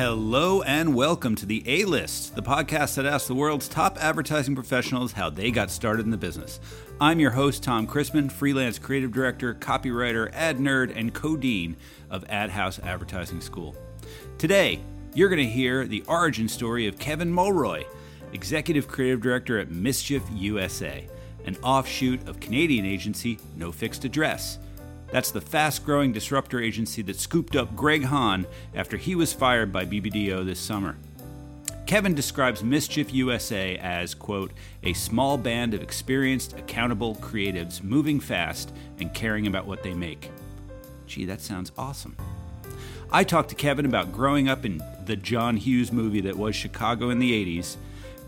Hello and welcome to the A List, the podcast that asks the world's top advertising professionals how they got started in the business. I'm your host, Tom Christmann, freelance creative director, copywriter, ad nerd, and co dean of Ad House Advertising School. Today, you're going to hear the origin story of Kevin Mulroy, executive creative director at Mischief USA, an offshoot of Canadian agency No Fixed Address. That's the fast growing disruptor agency that scooped up Greg Hahn after he was fired by BBDO this summer. Kevin describes Mischief USA as, quote, a small band of experienced, accountable creatives moving fast and caring about what they make. Gee, that sounds awesome. I talked to Kevin about growing up in the John Hughes movie that was Chicago in the 80s,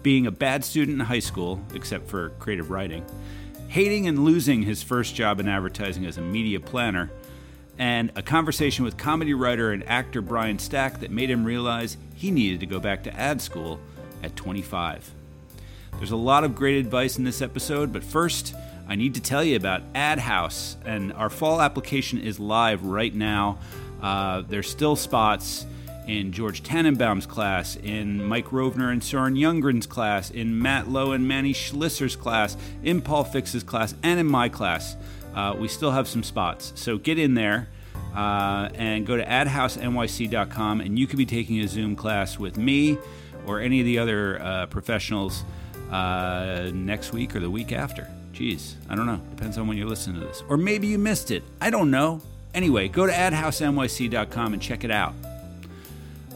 being a bad student in high school, except for creative writing, hating and losing his first job in advertising as a media planner, and a conversation with comedy writer and actor Brian Stack that made him realize he needed to go back to ad school at 25. There's a lot of great advice in this episode, but first, I need to tell you about Ad House, and our fall application is live right now. Uh, there's still spots in George Tannenbaum's class, in Mike Rovner and Soren Youngren's class, in Matt Low and Mani Schlisser's class, in Paul Fix's class, and in my class. Uh, we still have some spots. So get in there uh, and go to adhousenyc.com, and you could be taking a Zoom class with me or any of the other uh, professionals uh, next week or the week after. Geez, I don't know. Depends on when you listen to this. Or maybe you missed it. I don't know. Anyway, go to adhousenyc.com and check it out.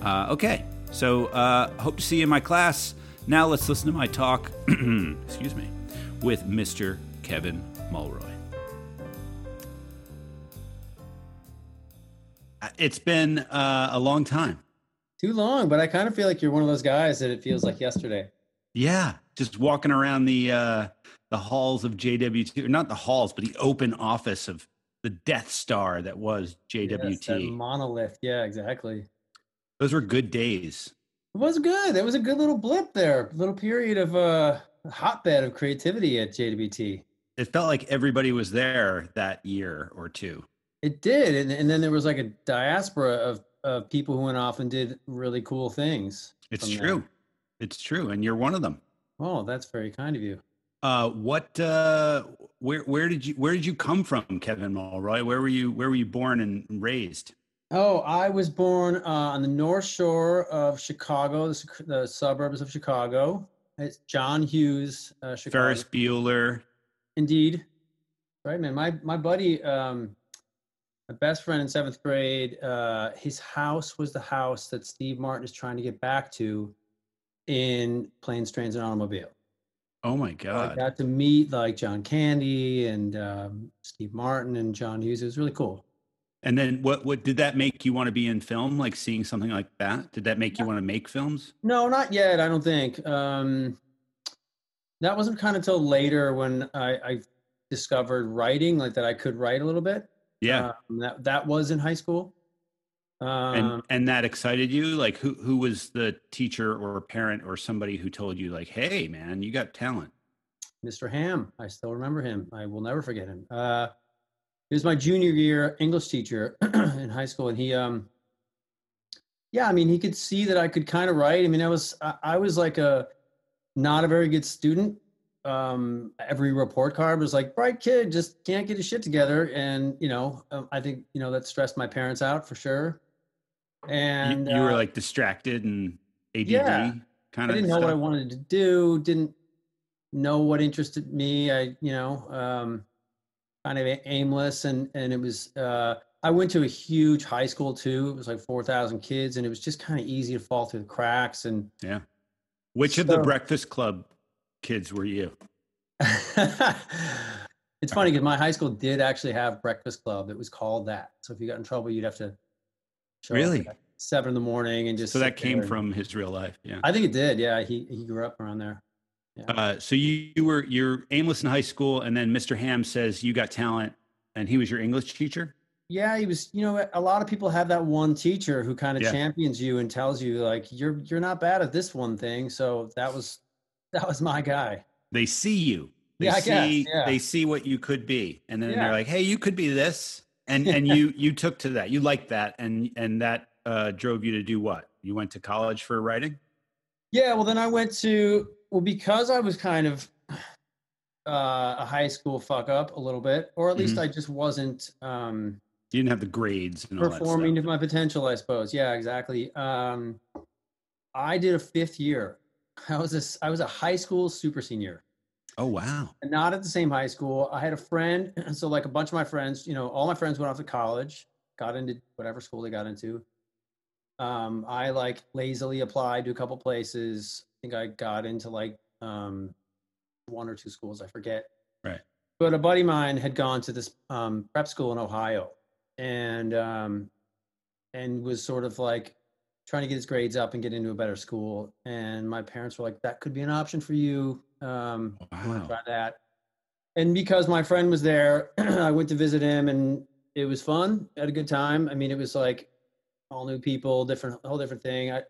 Uh, okay, so uh, hope to see you in my class. Now let's listen to my talk, excuse me, with Mr. Kevin Mulroy. Uh, It's been uh, a long time. Too long, but I kind of feel like you're one of those guys that it feels like yesterday. Yeah, just walking around the uh, the halls of JWT, or not the halls, but the open office of the Death Star that was Yes, JWT. monolith. Yeah, exactly. Those were good days. It was good. It was a good little blip there, little period of uh, hotbed of creativity at JWT. It felt like everybody was there that year or two. It did, and, and then there was like a diaspora of of people who went off and did really cool things. It's true. there. It's true, and you're one of them. Oh, that's very kind of you. Uh, what? Uh, where? Where did you? Where did you come from, Kevin Mulroy? Where were you? Where were you born and raised? Oh, I was born uh, on the North Shore of Chicago, the, the suburbs of Chicago. It's John Hughes, uh, Chicago. Ferris Bueller. Indeed. Right, man. My my buddy, um, my best friend in seventh grade, uh, his house was the house that Steve Martin is trying to get back to in Planes, Trains, and Automobile. Oh my God! I got to meet like John Candy and um, Steve Martin and John Hughes. It was really cool. And then what? What did that make you want to be in film? Like seeing something like that? Did that make you want to make films? No, not yet. I don't think. Um, that wasn't kind of until later when I, I discovered writing, like that I could write a little bit. Yeah. Um, that that was in high school. Um, and and that excited you like who who was the teacher or parent or somebody who told you like hey man you got talent Mr. Ham, I still remember him. I will never forget him. Uh, he was my junior year English teacher in high school, and he, um, yeah, I mean, he could see that I could kind of write. I mean, I was, I, I was like a not a very good student. Um, every report card was like, bright kid, just can't get his shit together, and you know, um, I think you know that stressed my parents out for sure. And you, were uh, like distracted and ADD yeah. kind I of didn't know what I wanted to do. Didn't know what interested me. I, you know, um, kind of aimless, and and it was. Uh, I went to a huge high school too. It was like four thousand kids, and it was just kind of easy to fall through the cracks. And yeah which of the breakfast club kids were you it's funny because my high school did actually have breakfast club. It was called that. So if you got in trouble, you'd have to show up at, Really? seven in the morning and just. so that came there. from his real life yeah I think it did. Yeah, he he grew up around there. Uh, so you, you were you're aimless in high school and then mr ham says you got talent and he was your english teacher Yeah, he was. You know, a lot of people have that one teacher who kind of Yeah. champions you and tells you like you're you're not bad at this one thing. So that was that was my guy. they see you they Yeah, see guess, yeah. they see what you could be and then Yeah. they're like hey you could be this and and you you took to that you liked that and and that uh drove you to do what you went to college for writing? Yeah, well, then I went to well because I was kind of uh, a high school fuck up a little bit, or at least Mhm. I just wasn't um, You didn't have the grades and all that performing to my potential, I suppose. Yeah, exactly. Um, I did a fifth year. I was a I was a high school super senior. Oh wow. Not at the same high school. I had a friend, so like a bunch of my friends, you know, all my friends went off to college, got into whatever school they got into. Um, I like lazily applied to a couple places. I think I got into like um, one or two schools, I forget. Right. But a buddy of mine had gone to this um, prep school in Ohio, and um, and was sort of like trying to get his grades up and get into a better school. And my parents were like, "That could be an option for you. Um, Wow. try that?" And because my friend was there, I went to visit him, and it was fun. Had a good time. I mean, it was like all new people, different, whole different thing. I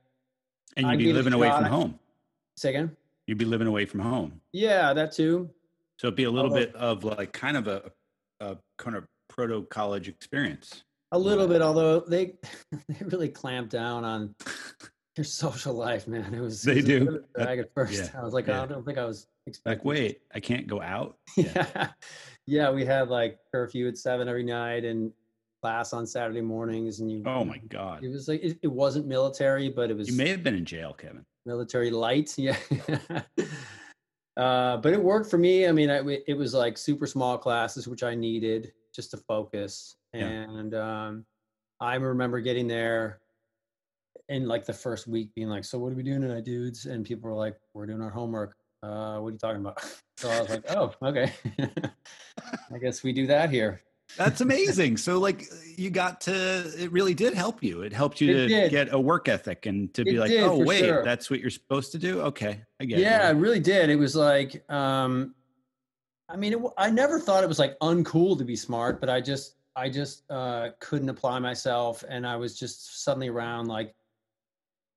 And you'd be it a living away from home. Say again. You'd be living away from home. Yeah, that too. So it'd be a little Although- bit of like kind of a, a kind of proto college experience. A little bit, although they they really clamped down on your social life, man. It was it They was a do. bit of a drag at first. Yeah, I was like, oh, yeah. I don't think I was expecting. Like, wait, I can't go out. yeah, yeah. We had like curfew at seven every night and class on Saturday mornings, and you. Oh my god. It was like it, it wasn't military, but it was You may have been in jail, Kevin. Military light. Yeah. uh, but it worked for me. I mean, I, it was like super small classes, which I needed just to focus. Yeah. And um, I remember getting there in like the first week being like, so what are we doing tonight, dudes? And people were like, we're doing our homework. Uh, what are you talking about? So I was like, oh, okay. I guess we do that here. That's amazing. so like you got to it really did help you. It helped you It to did. get a work ethic and to be like, did, oh wait, sure. that's what you're supposed to do. Okay, I get yeah, it. it really did. It was like, um, I mean, it, I never thought it was like uncool to be smart, but I just, I just uh, couldn't apply myself, and I was just suddenly around like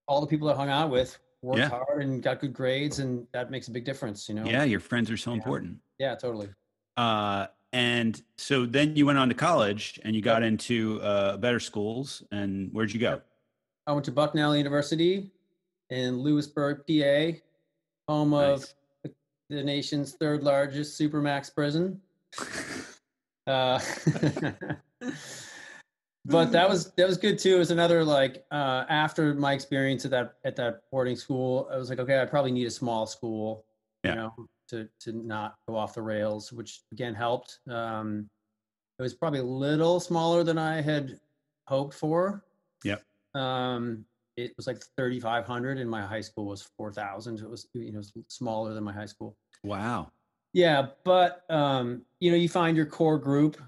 all the people I hung out with worked Yeah. hard and got good grades, and that makes a big difference, you know. Yeah, your friends are so Yeah. important. Yeah, totally. Uh, and so then you went on to college and you got into uh, better schools. And where'd you go? I went to Bucknell University in Lewisburg, PA, home of Nice. the, the nation's third largest supermax prison. Uh, but that was that was good too. It was another like uh, after my experience at that at that boarding school, I was like, okay, I probably need a small school, Yeah. you know, to to not go off the rails, which again helped. Um, it was probably a little smaller than I had hoped for. Yep. Um, it was like 3,500, and my high school was 4,000. It was you know smaller than my high school. wow. Yeah, but um, you know, you find your core group.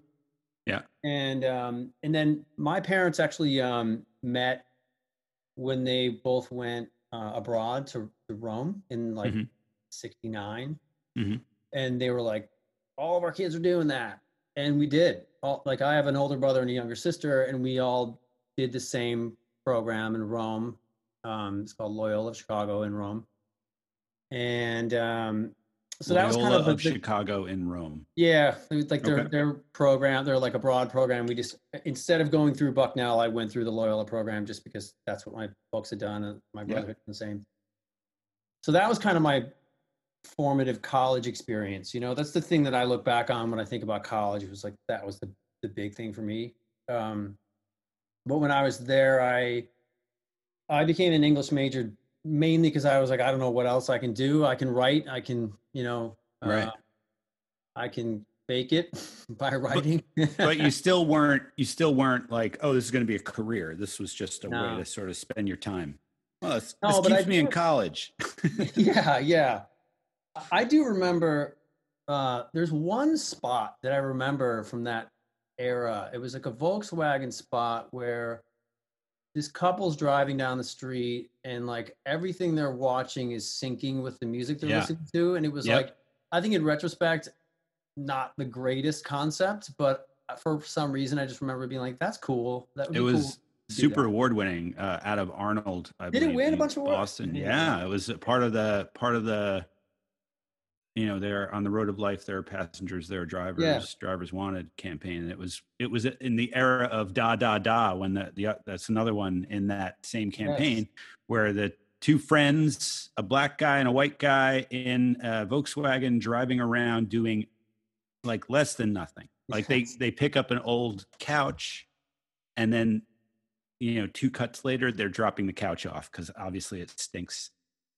Yeah. And um, and then my parents actually um, met when they both went uh, abroad to, to Rome in like Mhm. '69, Mhm. and they were like, all of our kids are doing that, and we did. All, like I have an older brother and a younger sister, and we all did the same program in Rome. Um, it's called Loyola of Chicago in Rome, and um, so that was kind of, the, of the- Chicago in Rome. yeah, like their Okay. their program, they're like a broad program. We just instead of going through Bucknell, I went through the Loyola program just because that's what my folks had done, and my Yeah. brother had done the same. So that was kind of my formative college experience. You know, that's the thing that I look back on when I think about college. It was like that was the the big thing for me. Um, but when I was there, I I became an English major mainly because I was like, I don't know what else I can do. I can write. I can, you know, Right. uh, I can fake it by writing. But you still weren't. You still weren't like, oh, this is going to be a career. This was just a way to sort of spend your time. Well, this, No, this but keeps me in college. yeah, yeah. I do remember uh, there's one spot that I remember from that era. It was like a Volkswagen spot where this couple's driving down the street and like everything they're watching is syncing with the music they're Yeah. listening to. And it was Yep. like, I think in retrospect, not the greatest concept, but for some reason, I just remember being like, that's cool. That would it was cool. super award winning uh, out of Arnold. I Did it win a bunch of awards? Boston? Yeah. Yeah, it was part of the part of the you know, they're on the road of life. There are passengers, there are drivers. Yeah. Drivers wanted campaign, and it was it was in the era of da da da when the, the uh, that's another one in that same campaign Yes. where the two friends, a black guy and a white guy in a Volkswagen, driving around doing like less than nothing. Like they they pick up an old couch, and then you know two cuts later they're dropping the couch off because obviously it stinks.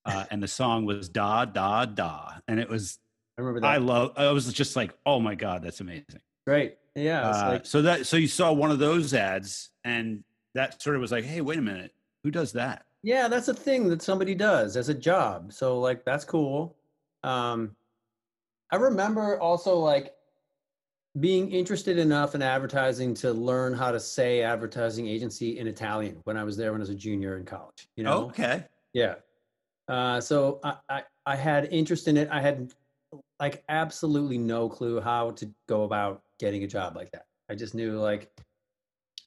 Uh, and the song was da da da, and it was I remember that. I love. I was just like, oh my god, that's amazing. Great. Yeah. Uh, like, so that so you saw one of those ads, and that sort of was like, hey, wait a minute, who does that? yeah, that's a thing that somebody does as a job. So like that's cool. Um, I remember also like being interested enough in advertising to learn how to say advertising agency in Italian when I was there when I was a junior in college. You know. okay, Yeah. Uh, so I, I, I had interest in it. I had like absolutely no clue how to go about getting a job like that. I just knew like,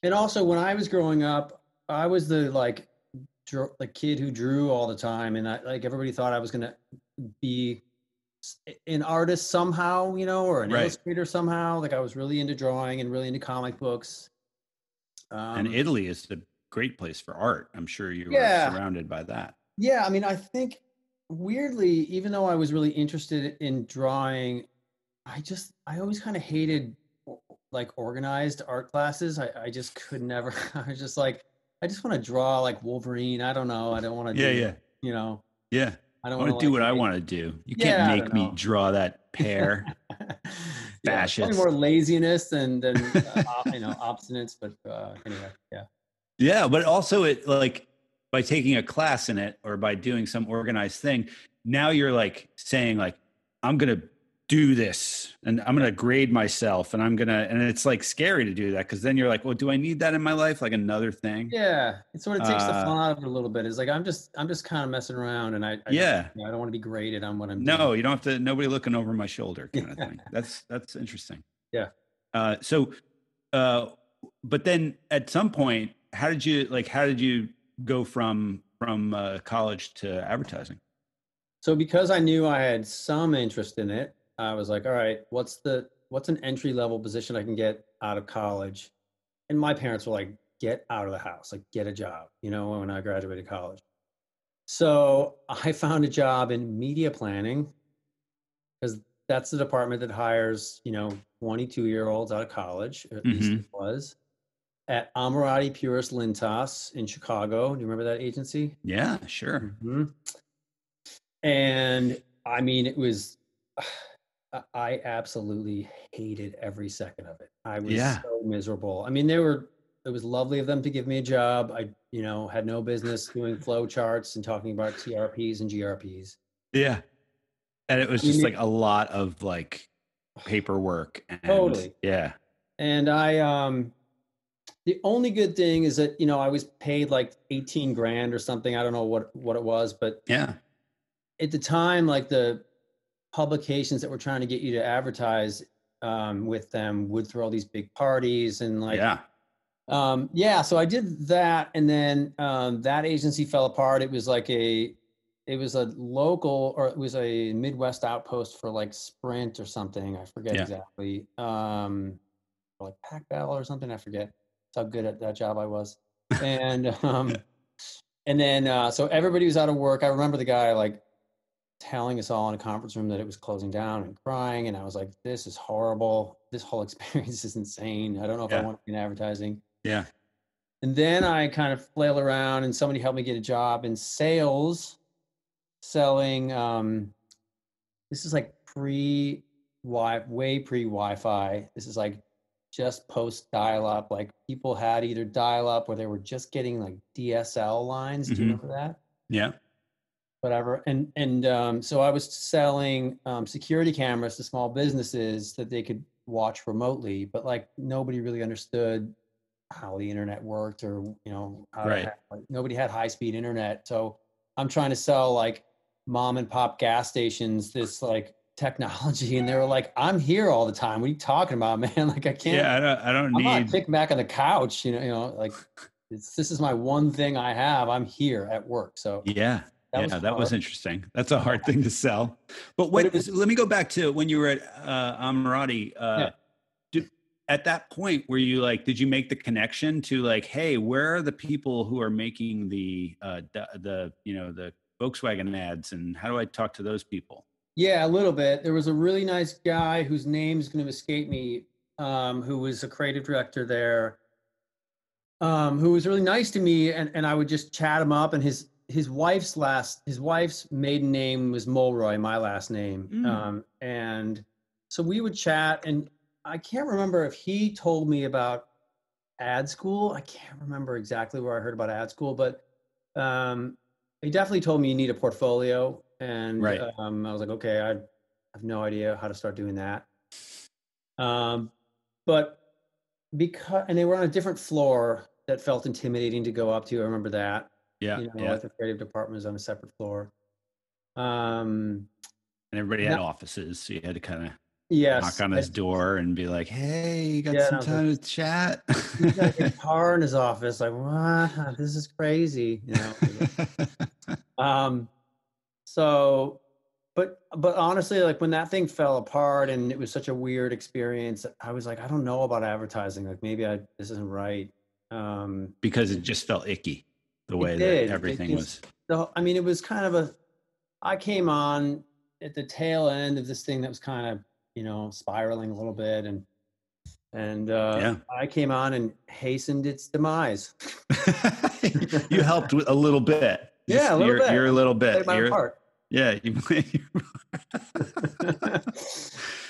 and also when I was growing up, I was the like, dr- the kid who drew all the time, and I like everybody thought I was gonna be an artist somehow, you know, or an Right. illustrator somehow. Like I was really into drawing and really into comic books. Um, and Italy is a great place for art. I'm sure you Yeah. were surrounded by that. Yeah, I mean, I think weirdly, even though I was really interested in drawing, I just I always kind of hated like organized art classes. I, I just could never. I was just like, I just want to draw like Wolverine. I don't know. I don't want to. Yeah, do, yeah, You know, yeah. I don't want to do like, what I want to do. You Yeah, can't make me draw that pear. yeah, it's probably more laziness than than uh, you know obstinance. But uh, anyway, yeah. Yeah, but also it like by taking a class in it or by doing some organized thing, now you're like saying like I'm going to do this and I'm going to grade myself and I'm going to and it's like scary to do that cuz then you're like, well, do I need that in my life like another thing? Yeah, it sort of takes the Uh, fun out of it a little bit. It's like I'm just I'm just kind of messing around, and I, I Yeah. I don't want to be graded on what I'm No, doing. you don't have to nobody looking over my shoulder kind of thing. That's that's interesting. Yeah. Uh so uh but then at some point how did you like how did you go from from uh, college to advertising? So because I knew I had some interest in it, I was like, all right, what's the what's an entry level position I can get out of college? And my parents were like, get out of the house, like get a job, you know, when I graduated college. So I found a job in media planning because that's the department that hires, you know, 22 year olds out of college, at least Mhm. it was, at Ammirati Puris Lintas in Chicago. Do you remember that agency? Yeah, sure. hmm And I mean, it was, I- I absolutely hated every second of it. I was Yeah. so miserable. I mean, they were, it was lovely of them to give me a job. I, you know, had no business doing flow charts and talking about TRPs and GRPs. Yeah. And it was just mean- like a lot of like paperwork and Totally. yeah. And I, um, the only good thing is that, you know, I was paid like 18 grand or something. I don't know what, what it was, but Yeah. at the time, like the publications that were trying to get you to advertise um, with them would throw all these big parties and like, yeah. um, yeah. So I did that, and then um, that agency fell apart. It was like a, it was a local or it was a Midwest outpost for like Sprint or something. I forget Yeah. exactly. Um, like Pac Bell or something. I forget. How good at that job I was. And um, and then uh, so everybody was out of work. I remember the guy like telling us all in a conference room that it was closing down and crying. And I was like, this is horrible. This whole experience is insane. I don't know if I want to be in advertising. Yeah. And then I kind of flail around and somebody helped me get a job in sales selling um this is like pre wi way pre Wi-Fi. This is like just post dial up. Like people had either dial up or they were just getting like DSL lines. Do you Mhm. remember that? Yeah. whatever and and um, so i was selling um, security cameras to small businesses that they could watch remotely but like nobody really understood how the internet worked or you know Right. have- like, nobody had high speed internet so i'm trying to sell like mom and pop gas stations this like technology and they were like i'm here all the time what are you talking about man like i can't Yeah. I don't, I don't i'm not need, kicking back on the couch you know you know like it's, this is my one thing i have i'm here at work so yeah. That yeah, was that was interesting. That's a hard thing to sell. But when, was, let me go back to when you were at uh, Ammirati. Uh, yeah. did, at that point, were you like, did you make the connection to like, hey, where are the people who are making the uh, the, the you know the Volkswagen ads, and how do I talk to those people? Yeah, a little bit. There was a really nice guy whose name is going to escape me, um, who was a creative director there, um, who was really nice to me, and, and I would just chat him up. And his his wife's last his wife's maiden name was Mulroy, my last name, mm. um, and so we would chat. And I can't remember if he told me about ad school. I can't remember exactly where I heard about ad school, but um, he definitely told me you need a portfolio and right. um, I was like, okay, I have no idea how to start doing that. Um, but because and they were on a different floor that felt intimidating to go up to. I remember that. Yeah, you know, yeah. the creative department was on a separate floor. Um, and everybody had offices, so you had to kind of yes, knock on his door and be like, "Hey, you got yeah, some time like, to chat?" He's got a car in his office. Like, what? This is crazy. You know. um, so but but honestly like when that thing fell apart and it was such a weird experience i was like i don't know about advertising like maybe i this isn't right um because it just felt icky the way that everything was the, i mean it was kind of a i came on at the tail end of this thing that was kind of you know spiraling a little bit and and uh, yeah. I came on and hastened its demise. you helped a little bit. Yeah, a little you're, bit. You're a little bit. You're, part. Yeah, you but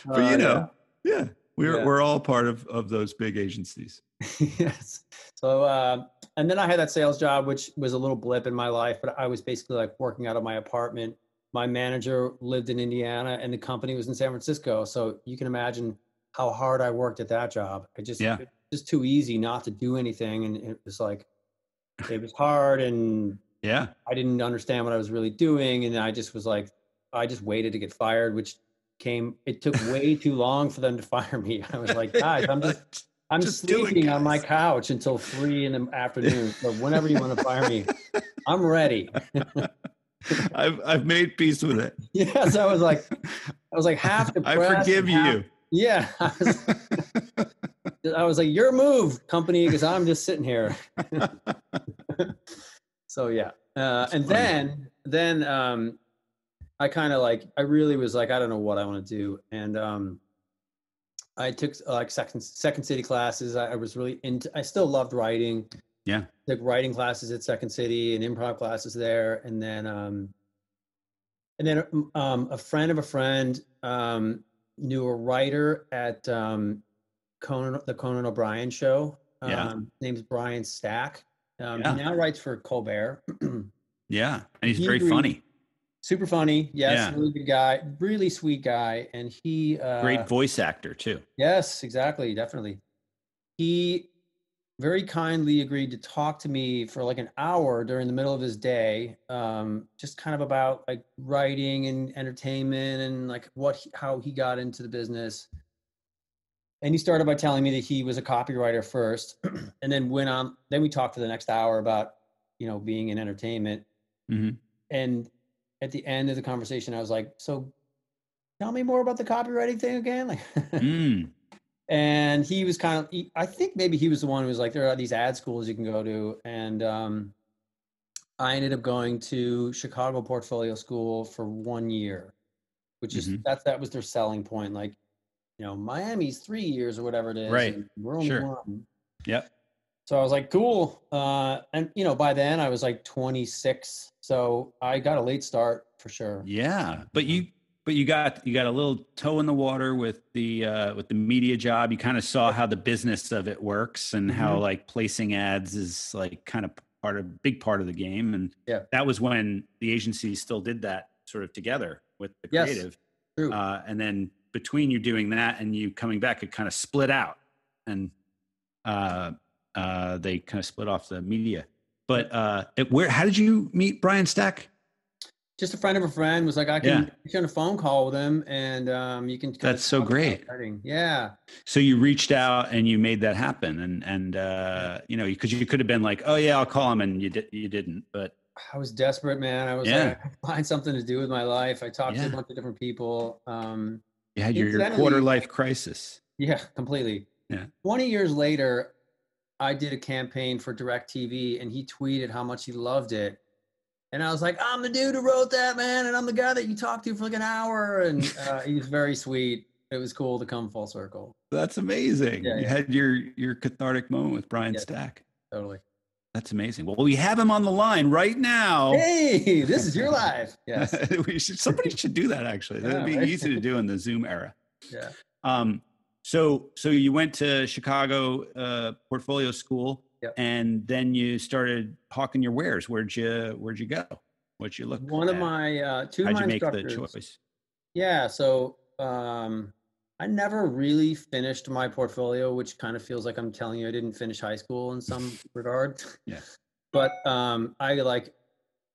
uh, you know, yeah, yeah we're yeah. we're all part of of those big agencies. yes. So, uh, and then I had that sales job, which was a little blip in my life, but I was basically like working out of my apartment. My manager lived in Indiana, and the company was in San Francisco. So you can imagine how hard I worked at that job. I just yeah. it was just too easy not to do anything, and it was like it was hard and yeah. I didn't understand what I was really doing. And I just was like, I just waited to get fired, which came, it took way too long for them to fire me. I was like, guys, I'm just, I'm just sleeping on my couch until three in the afternoon. So whenever you want to fire me, I'm ready. I've I've made peace with it. Yes, I was like, I was like half depressed. I forgive half, you. Yeah, I was, I was like, your move, company, because I'm just sitting here so yeah. Uh, and then then um i kind of like i really was like i don't know what i want to do. And um i took like second second city classes. I, I, was really into i still loved writing. Yeah. Took writing classes at second city and improv classes there. And then um and then um a friend of a friend um knew a writer at um conan the conan o'brien show. Um yeah. name's brian stack um, yeah. He now writes for Colbert. yeah, and he's he very funny. Super funny. Yes, yeah. really good guy. Really sweet guy, and he uh, great voice actor too. Yes, exactly, definitely. He very kindly agreed to talk to me for like an hour during the middle of his day, um, just kind of about like writing and entertainment and like what he, how he got into the business and he started by telling me that he was a copywriter first and then went on then we talked for the next hour about you know being in entertainment mm-hmm. and at the end of the conversation i was like so tell me more about the copywriting thing again like mm. and he was kind of he, i think maybe he was the one who was like there are these ad schools you can go to and um, i ended up going to chicago portfolio school for one year which is mm-hmm. that's that was their selling point like you know, Miami's three years or whatever it is. Right. we're only sure. one. Yep. So I was like, cool. Uh, and you know, by then I was like 26, so I got a late start for sure. Yeah, but you, but you got you got a little toe in the water with the uh, with the media job. You kind of saw how the business of it works and mm-hmm. how like placing ads is like kind of part of big part of the game. And yeah, that was when the agency still did that sort of together with the creative. Yes. True. Uh, and then between you doing that and you coming back, it kind of split out, and uh, uh, they kind of split off the media. But uh, it, where? How did you meet Brian Stack? Just a friend of a friend was like, I can yeah. get you on a phone call with him, and um, you can. That's so great. Yeah. So you reached out and you made that happen, and and uh, you know because you could have been like, oh yeah, I'll call him, and you did you didn't, but I was desperate, man. I was Yeah. like, I find something to do with my life. I talked to a bunch of different people. Um, You had your, your quarter life crisis. yeah, completely. Yeah. 20 years later, I did a campaign for DirecTV and he tweeted how much he loved it. And I was like, I'm the dude who wrote that, man. And I'm the guy that you talked to for like an hour. And uh, he was very sweet. It was cool to come full circle. That's amazing. Yeah, you yeah. had your your cathartic moment with Brian Yeah. Stack. Totally. That's amazing. Well, we have him on the line right now. Hey, this is your life. Yes. we should somebody should do that actually. That'd Yeah, be right? easy to do in the Zoom era. Yeah. Um, so so you went to Chicago uh, Portfolio School, Yep. and then you started hawking your wares. Where'd you Where'd you go? What'd you look? One of my uh, two How'd my you make the choice? Yeah, so um, I never really finished my portfolio, which kind of feels like I'm telling you I didn't finish high school in some regard. Yeah. But um, I like,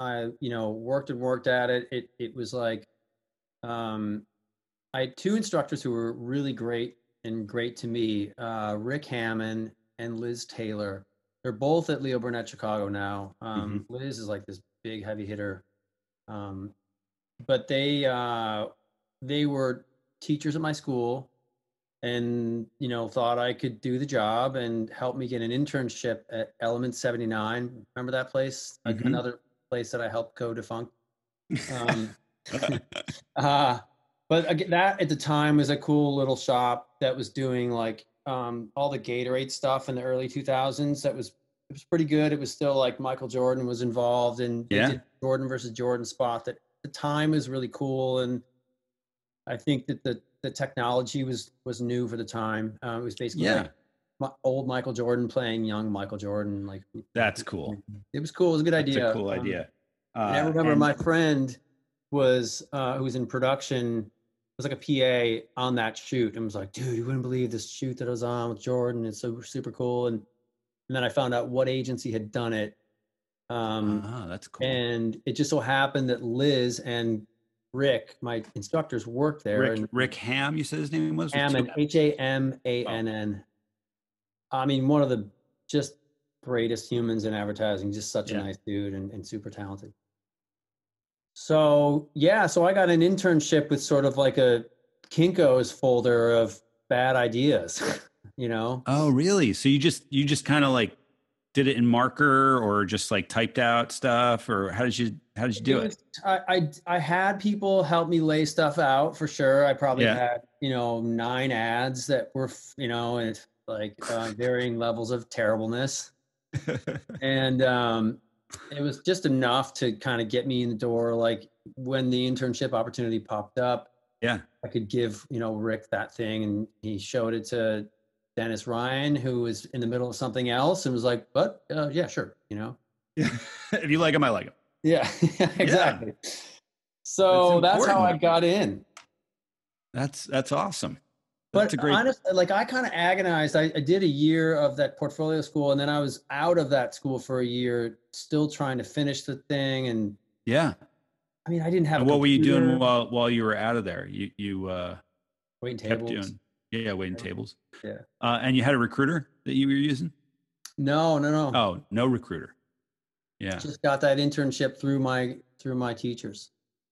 I you know worked and worked at it. It it was like, um, I had two instructors who were really great and great to me, uh, Rick Hamann and Liz Taylor. They're both at Leo Burnett Chicago now. Um, Liz is like this big heavy hitter. Um, but they uh, they were teachers at my school and you know thought I could do the job and help me get an internship at Element 79. Remember that place? Mhm. another place that I helped go defunct. Um, uh, but again, that at the time was a cool little shop that was doing like um, all the Gatorade stuff in the early 2000s. That was it was pretty good. It was still like Michael Jordan was involved and they Yeah. Jordan versus Jordan spot that at the time was really cool and I think that the the technology was was new for the time. Uh, it was basically Yeah. like my, old Michael Jordan playing young Michael Jordan. Like That's cool. it was cool. It was a good That's idea. a cool Um, idea. and I Uh, remember and- my friend was uh, who was in production was like a PA on that shoot and was like, dude, you wouldn't believe this shoot that I was on with Jordan. It's so super cool. And and then I found out what agency had done it. Um, Ah, that's cool. and it just so happened that Liz and Rick, my instructors, worked there. Rick and Rick Ham, you said his name was. Hamann, H A M A N N. Oh. I mean, one of the just greatest humans in advertising, just such Yeah. a nice dude and, and super talented. So, yeah, so I got an internship with sort of like a Kinko's folder of bad ideas, you know? Oh, really? So you just you just kind of like did it in marker or just like typed out stuff or how did you how did you do it? I, I I had people help me lay stuff out for sure. I probably Yeah. had you know nine ads that were you know and like uh, varying levels of terribleness, and um, it was just enough to kind of get me in the door. Like when the internship opportunity popped up, yeah. I could give you know Rick that thing, and he showed it to Dennis Ryan, who was in the middle of something else, and was like, "But uh, yeah, sure," you know. if you like him, I like him. Yeah, exactly. So that's, how I got in. That's that's awesome. But That's a great honestly, like I kind of agonized. I, I did a year of that portfolio school, and then I was out of that school for a year, still trying to finish the thing. And yeah. I mean, I didn't have. What were you doing while while you were out of there? You you uh waiting kept tables? doing yeah, waiting tables. Yeah. Uh, and you had a recruiter that you were using? No, no, no. Oh, no recruiter. Yeah. Just got that internship through my through my teachers.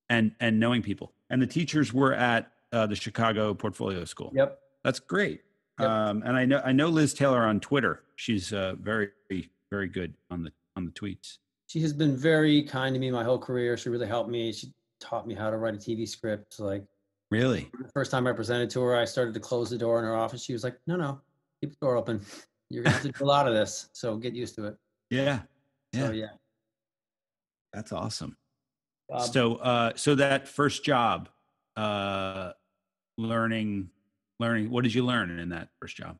and and knowing people. And the teachers were at uh, the Chicago Portfolio School. Yep. That's great. Yep. Um, and I know I know Liz Taylor on Twitter. She's uh, very very good on the on the tweets. She has been very kind to me my whole career. She really helped me. She taught me how to write a TV script. Like Really? the first time I presented to her, I started to close the door in her office. She was like, "No, no, keep the door open. You're gonna have to do a lot of this, so get used to it." Yeah. Yeah. So yeah. That's awesome. Uh, so uh, so that first job, uh, learning learning. What did you learn in that first job?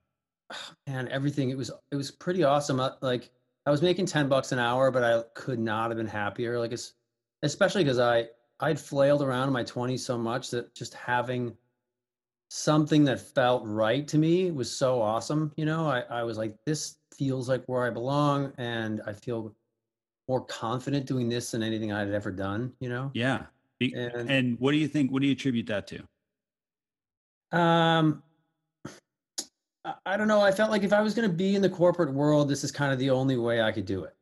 man, everything it was it was pretty awesome. Uh, Like I was making ten bucks an hour, but I could not have been happier. Like it's especially because I I'd flailed around in my twenties so much that just having something that felt right to me was so awesome. You know, I, I was like, this feels like where I belong, and I feel more confident doing this than anything I'd ever done. You know, Yeah. And And what do you think? What do you attribute that to? Um, I- I don't know. I felt like if I was going to be in the corporate world, this is kind of the only way I could do it.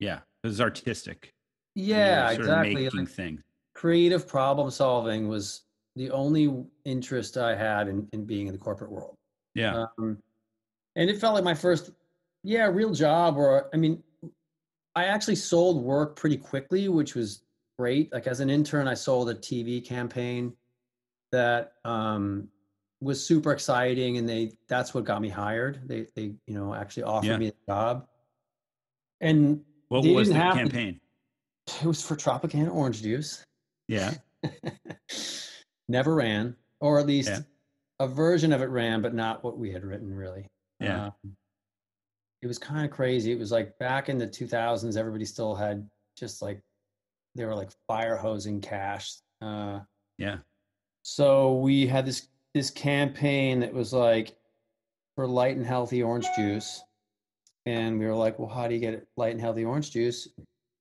Yeah, it was artistic. Yeah, sort of exactly. making Like, things. Creative problem solving was the only interest I had in, in being in the corporate world. Yeah. Um, and it felt like my first, yeah, real job. Or I mean, I actually sold work pretty quickly, which was great. Like as an intern, I sold a TV campaign that um, was super exciting, and they that's what got me hired. They they you know actually offered Yeah. me a job, and what was the didn't to- campaign? it was for Tropicana orange juice. Yeah. Never ran, or at least Yeah. a version of it ran, but not what we had written really. Yeah. Um, it was kind of crazy. It was like back in the 2000s, everybody still had just like they were like fire hosing cash. Uh, Yeah. so we had this this campaign that was like for light and healthy orange juice, and we were like, well, how do you get light and healthy orange juice?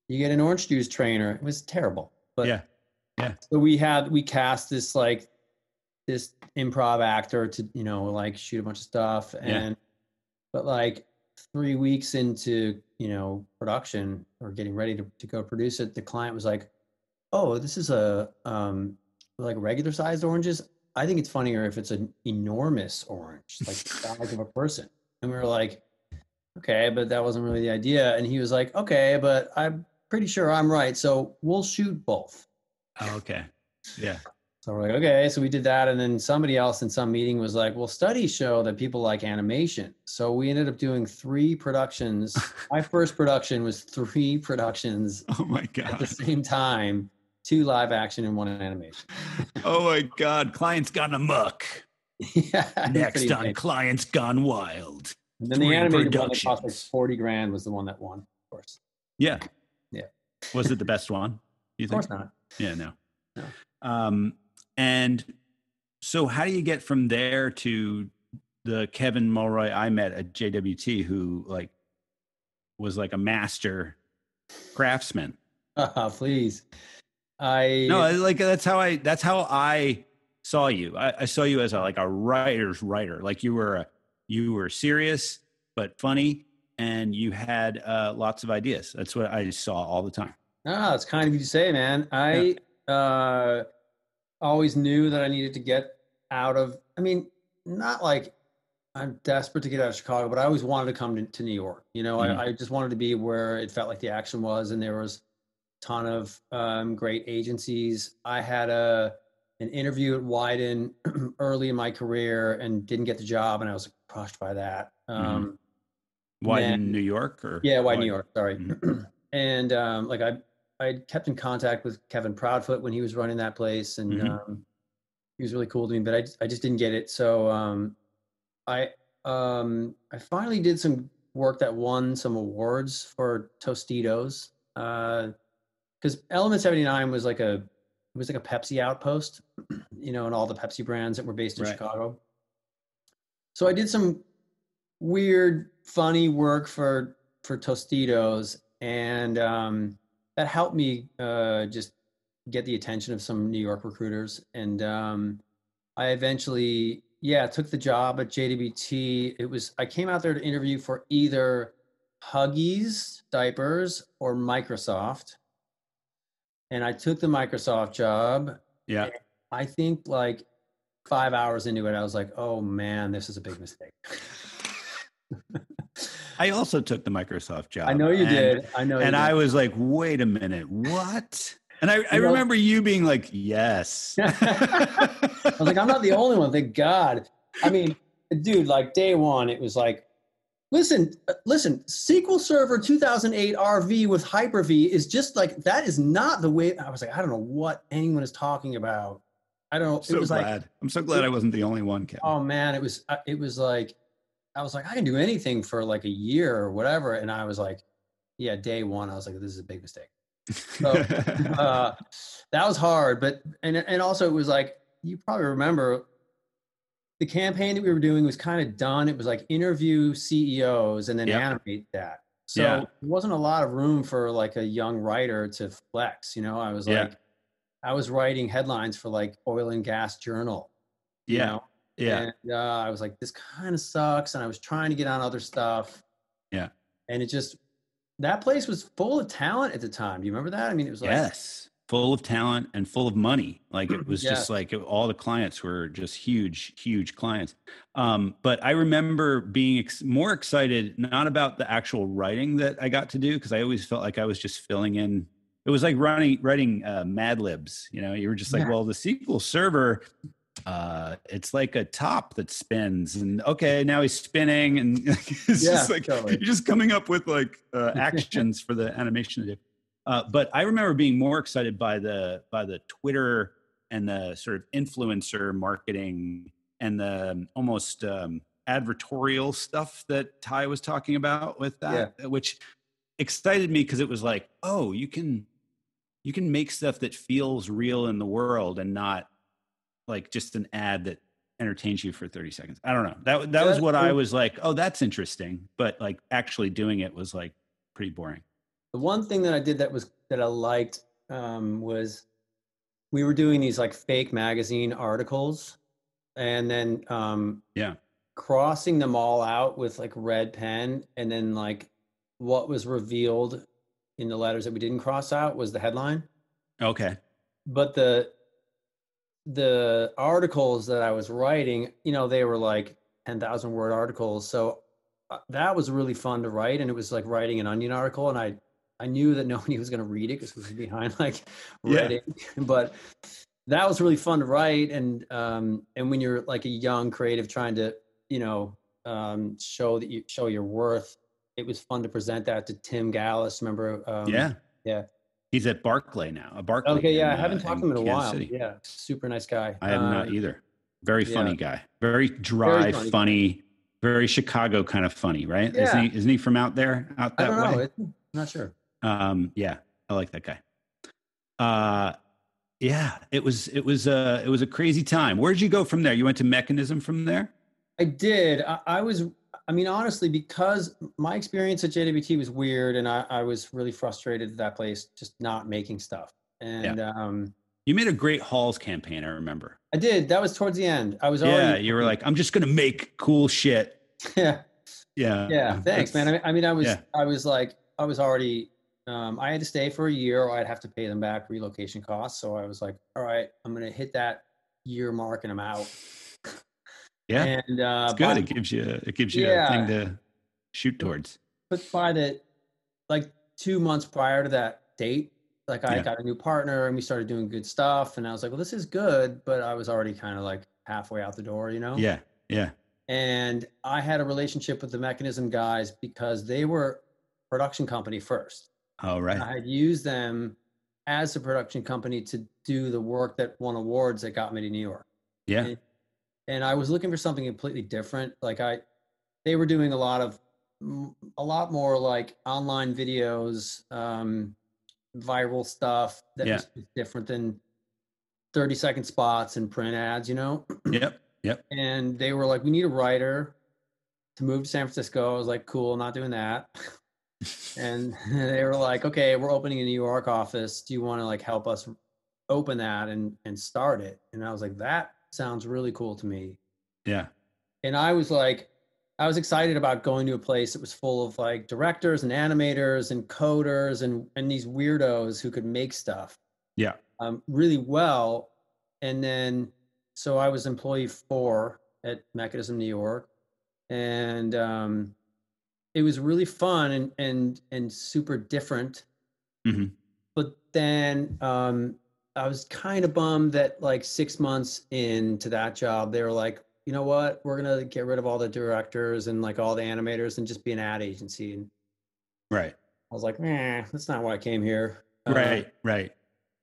You get an orange juice trainer. It was terrible, but Yeah. So we had we cast this like this improv actor to you know like shoot a bunch of stuff Yeah. and but like three weeks into you know production or getting ready to, to go produce it the client was like oh this is a um like regular sized oranges? I think it's funnier if it's an enormous orange like the size of a person. And we were like okay but that wasn't really the idea. And he was like okay but i'm pretty sure i'm right so we'll shoot both Oh, okay. Yeah. so we're like, okay. So we did that. And then somebody else in some meeting was like, well, studies show that people like animation. So we ended up doing three productions. My first production was three productions Oh my God. at the same time two live action and one animation. Oh my god. Clients gone amok. yeah. Next on. Clients Gone Wild. And then the three animated one that cost like 40 grand was the one that won, of course. Yeah. Yeah. Was it the best one? You Of think? course not. Yeah, no. No. Um, and so how do you get from there to the Kevin Mulroy I met at JWT who like was like a master craftsman? Please. I No, like that's how I that's how I saw you. I, I saw you as a like a writer's writer. Like you were a, you were serious but funny and you had uh, lots of ideas. That's what I saw all the time. Ah, it's kind of you to say, man. I uh, always knew that I needed to get out of. I mean, not like I'm desperate to get out of Chicago, but I always wanted to come to, to New York. You know, Mhm. I, I just wanted to be where it felt like the action was, and there was a ton of um, great agencies. I had a an interview at Wieden early in my career and didn't get the job, and I was crushed by that. Um, Why Then- in New York or yeah, why Why- New York? Sorry. Mhm. and um, like I, I kept in contact with Kevin Proudfoot when he was running that place, and Mhm. um, he was really cool to me. But I, just- I just didn't get it. So um, I, um, I finally did some work that won some awards for Tostitos. Because Element Seventy Nine was like a, it was like a Pepsi outpost, you know, and all the Pepsi brands that were based in Right. Chicago. So I did some weird, funny work for for Tostitos, and um, that helped me uh, just get the attention of some New York recruiters. And um, I eventually, yeah, took the job at JWT. It was I came out there to interview for either Huggies diapers or Microsoft, and I took the Microsoft job. Yeah. I think like five hours into it, I was like, "Oh man, this is a big mistake." I also took the Microsoft job. I know you and- did. I know. And I was like, wait a minute, what? And I, I remember you being like, yes. I was like, I'm not the only one. Thank God. I mean, dude, like day one, it was like, listen, uh, listen, SQL Server 2008 RV with Hyper V is just like that is not the way. I was like, I don't know what anyone is talking about. I don't know. so it was glad. like, I'm so glad I wasn't the only one, Kevin. oh man, it was. uh, It was like, I was like, I can do anything for like a year or whatever, and I was like, yeah, day one, I was like, this is a big mistake. so, uh, that was hard, but and and also it was like you probably remember the campaign that we were doing was kind of done. It was like interview CEOs and then Yep. animate that. So Yeah. there wasn't a lot of room for like a young writer to flex. You know, I was Yeah. like, I was writing headlines for like Oil and Gas Journal. you yeah. know? Yeah. And uh, I was like, this kind of sucks. And I was trying to get on other stuff. Yeah. And it just that place was full of talent at the time. Do you remember that? I mean, it was like yes, full of talent and full of money. Like it was Yeah. just like it- all the clients were just huge, huge clients. Um, but I remember being ex- more excited not about the actual writing that I got to do because I always felt like I was just filling in. It was like running writing uh, Mad Libs. You know, you were just like, Yeah. well, the SQL server. Uh, it's like a top that spins, and okay, now he's spinning, and it's Yeah, just like totally. you're just coming up with like uh, actions for the animation to do. Uh, but I remember being more excited by the by the Twitter and the sort of influencer marketing and the um, almost um, advertorial stuff that Ty was talking about with that, uh, which excited me because it was like, oh, you can you can make stuff that feels real in the world and not like just an ad that entertains you for 30 seconds. I don't know. That that was what I was like, oh, that's interesting, but like actually doing it was like pretty boring. the one thing that I did that was that I liked um, was we were doing these like fake magazine articles, and then um, Yeah. crossing them all out with like red pen, and then like what was revealed in the letters that we didn't cross out was the headline. Okay. but the the articles that I was writing, you know, they were like 10,000 word articles. So uh, that was really fun to write and it was like writing an onion article and I I knew that nobody was going to read it because it was behind like Yeah. But that was really fun to write and um and when you're like a young creative trying to, you know, um show that you show your worth, it was fun to present that to Tim Gallus, remember um yeah. yeah. He's at Barkley now. A Barkley. Okay, yeah, I in, uh, haven't talked to him in a Kansas while. City. Yeah, super nice guy. I have not Um, either. Very yeah. funny guy. Very dry, funny. funny, very Chicago kind of funny, right? Isn't Yeah. he isn't he from out there? Out I that don't know. way? It, not sure. Um, yeah, I like that guy. Uh yeah, it was it was uh it was a crazy time. Where did you go from there? You went to mechanism from there? I did. I, I was. I mean, honestly, because my experience at JWT was weird, and I, I was really frustrated at that place, just not making stuff. And um, You made a great Halls campaign, I remember. I did. That was towards the end. I was already Yeah, already. you were like, I'm just gonna make cool shit. yeah, Yeah. yeah. Thanks, man. I mean, I mean, I was, Yeah. I was like, I was already. Um, I had to stay for a year, or I'd have to pay them back relocation costs. So I was like, all right, I'm gonna hit that year mark, and I'm out. Yeah. And uh, It's good. by- It gives you it gives you Yeah. a thing to shoot towards. but by the like two months prior to that date, like I Yeah. got a new partner and we started doing good stuff. And I was like, well, this is good, but I was already kind of like halfway out the door, you know? Yeah. Yeah. And I had a relationship with the mechanism guys because they were production company first. I right. had used them as a production company to do the work that won awards that got me to New York. Yeah. And, and I was looking for something completely different. Like I, they were doing a lot of, a lot more like online videos, um, viral stuff that Yeah. was different than 30 second spots and print ads, you know? Yep. Yep. And they were like, we need a writer to move to San Francisco. I was like, cool, not doing that. and they were like, okay, we're opening a New York office. Do you want to like help us open that and and start it? And I was like, that sounds really cool to me. Yeah. And I was like, I was excited about going to a place that was full of like directors and animators and coders and and these weirdos who could make stuff Yeah. um, really well. And then, so I was employee four at Mechanism New York, and um, it was really fun and and and super different. Mhm. But then um, I was kind of bummed that like six months into that job, they were like, you know what, we're gonna get rid of all the directors and like all the animators and just be an ad agency. And Right. I was like, eh, that's not why I came here. Uh, Right. Right.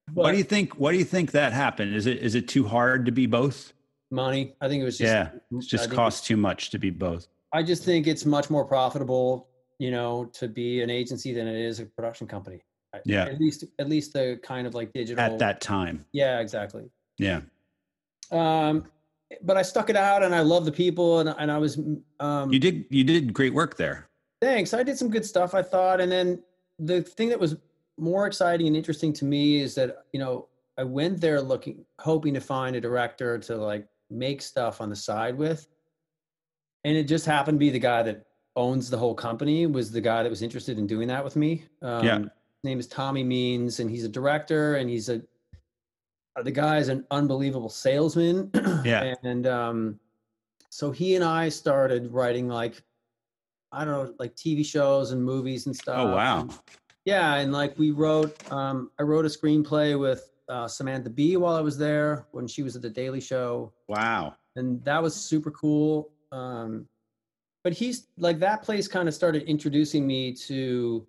but Why do you think? What do you think that happened? Is it is it too hard to be both? money. I think it was just yeah, it just costs too much to be both. I just think it's much more profitable, you know, to be an agency than it is a production company. Yeah. At least, at least the kind of like digital. At that time, Yeah, exactly. yeah, Um, but I stuck it out, and I love the people, and and I was. Um, you did you did great work there. thanks. I did some good stuff, I thought, and then the thing that was more exciting and interesting to me is that you know I went there looking, hoping to find a director to like make stuff on the side with, and it just happened to be the guy that owns the whole company was the guy that was interested in doing that with me. Um, Yeah. Name is Tommy Means, and he's a director, and he's a the guy is an unbelievable salesman. Yeah. and um, so he and I started writing like I don't know, like TV shows and movies and stuff. Oh wow. And- yeah, and like we wrote, um, I wrote a screenplay with uh, Samantha Bee while I was there when she was at the Daily Show, Wow. and that was super cool. Um, but he's like that place kind of started introducing me to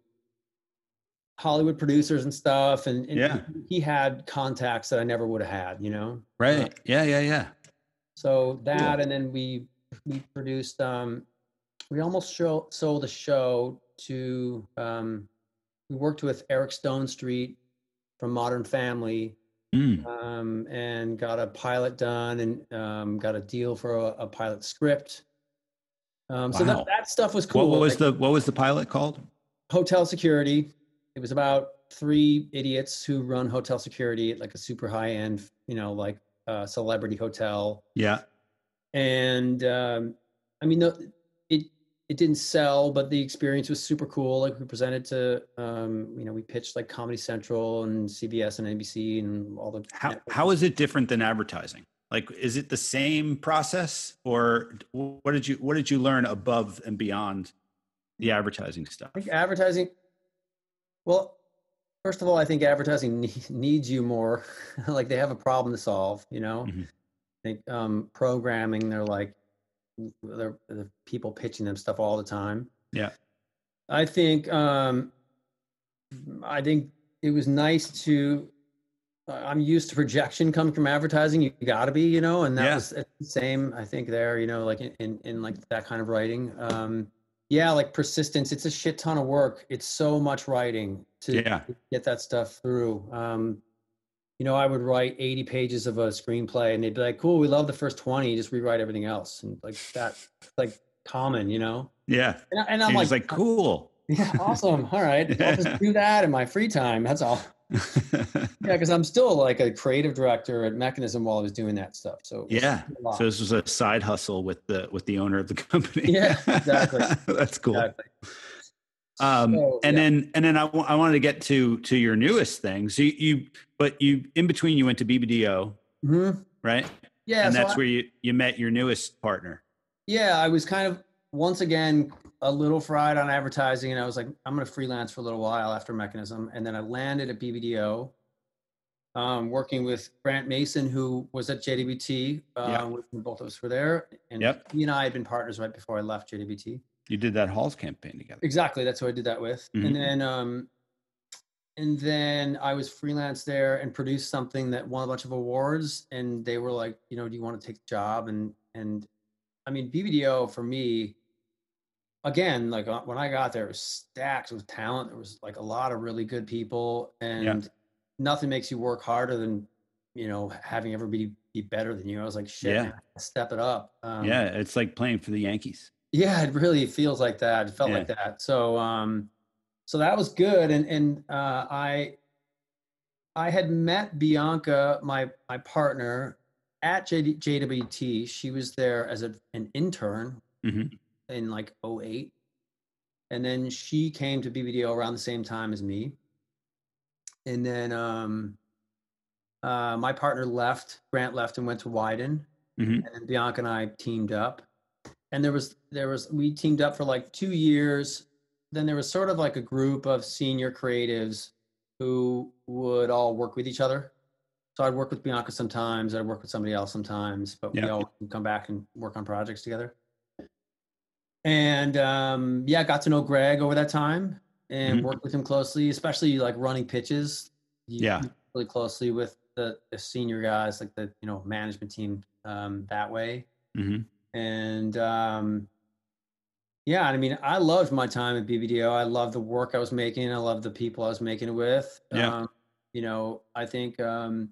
Hollywood producers and stuff, and, and Yeah. he had contacts that I never would have had, you know. Right. Yeah. Yeah. Yeah. So that, and then we we produced. Um, we almost show, sold a show to. Um, we worked with Eric Stonestreet from Modern Family, Mm. um, and got a pilot done, and um, got a deal for a, a pilot script. Um, So that, that stuff was cool. What was like the What was the pilot called? hotel security? It was about three idiots who run hotel security at like a super high end, you know, like uh, celebrity hotel. Yeah. and um, I mean, the, it it didn't sell, but the experience was super cool. Like we presented to, um, you know, we pitched like Comedy Central and CBS and NBC and all the. How networks. How is it different than advertising? Like, is it the same process, or what did you What did you learn above and beyond the advertising stuff? I think advertising. Well, first of all, I think advertising ne- needs you more. like they have a problem to solve. You know, Mhm. I think um, programming. They're like, they're, the people pitching them stuff all the time. Yeah. I think um, I think it was nice to. uh, I'm used to projection coming from advertising. You got to be, you know, and that Yeah. was the same. I think there, you know, like in, in in like that kind of writing. Um, yeah, like persistence. It's a shit ton of work. It's so much writing to Yeah. get that stuff through. Um, you know, I would write 80 pages of a screenplay, and they'd be like, "Cool, we love the first 20. Just rewrite everything else." And like that, like common, you know. Yeah. And, I- and I'm like, like cool. yeah, awesome. All right, I'll just do that in my free time. That's all. Yeah, because I'm still like a creative director at Mechanism while I was doing that stuff. So yeah. So this was a side hustle with the with the owner of the company. Yeah, exactly. That's cool. Exactly. Um, So, and yeah. then and then I I wanted to get to to your newest thing. So you, you but you in between you went to BBDO, Mhm. right? yeah, and so that's I- where you you met your newest partner. yeah, I was kind of once again a little fried on advertising, and I was like, I'm going to freelance for a little while after Mechanism, and then I landed at BBDO, um, working with Grant Mason, who was at JWT. Uh, Yeah. Both of us were there, and Yep. he and I had been partners right before I left JWT. You did that Halls campaign together. Exactly, that's who I did that with, Mhm. and then um, and then I was freelance there and produced something that won a bunch of awards, and they were like, you know, do you want to take the job? And and I mean, BBDO for me, again, like uh, when I got there, it was stacked with talent. There was like a lot of really good people, and nothing makes you work harder than you know having everybody be better than you. I was like, shit, Yeah. step it up. Um, yeah, it's like playing for the Yankees. yeah, it really feels like that. It felt Yeah. like that. So um so that was good and and uh I I had met Bianca, my my partner at JWT. She was there as a, an intern Mhm. In like 08. And then she came to BBDO around the same time as me. And then um uh my partner left, Grant left and went to Wieden Mhm. and then Bianca and I teamed up. And there was there was we teamed up for like two years. Then there was sort of like a group of senior creatives who would all work with each other. So I'd work with Bianca sometimes, I'd work with somebody else sometimes, but we all come back and work on projects together. And um, yeah, got to know Greg over that time and Mhm. worked with him closely, especially like running pitches. Yeah. really closely with the, the senior guys, like the you know management team um, that way. Mhm. And um, yeah, I mean, I loved my time at BBDO. I loved the work I was making. I loved the people I was making it with. Yeah. Um, you know, I think um,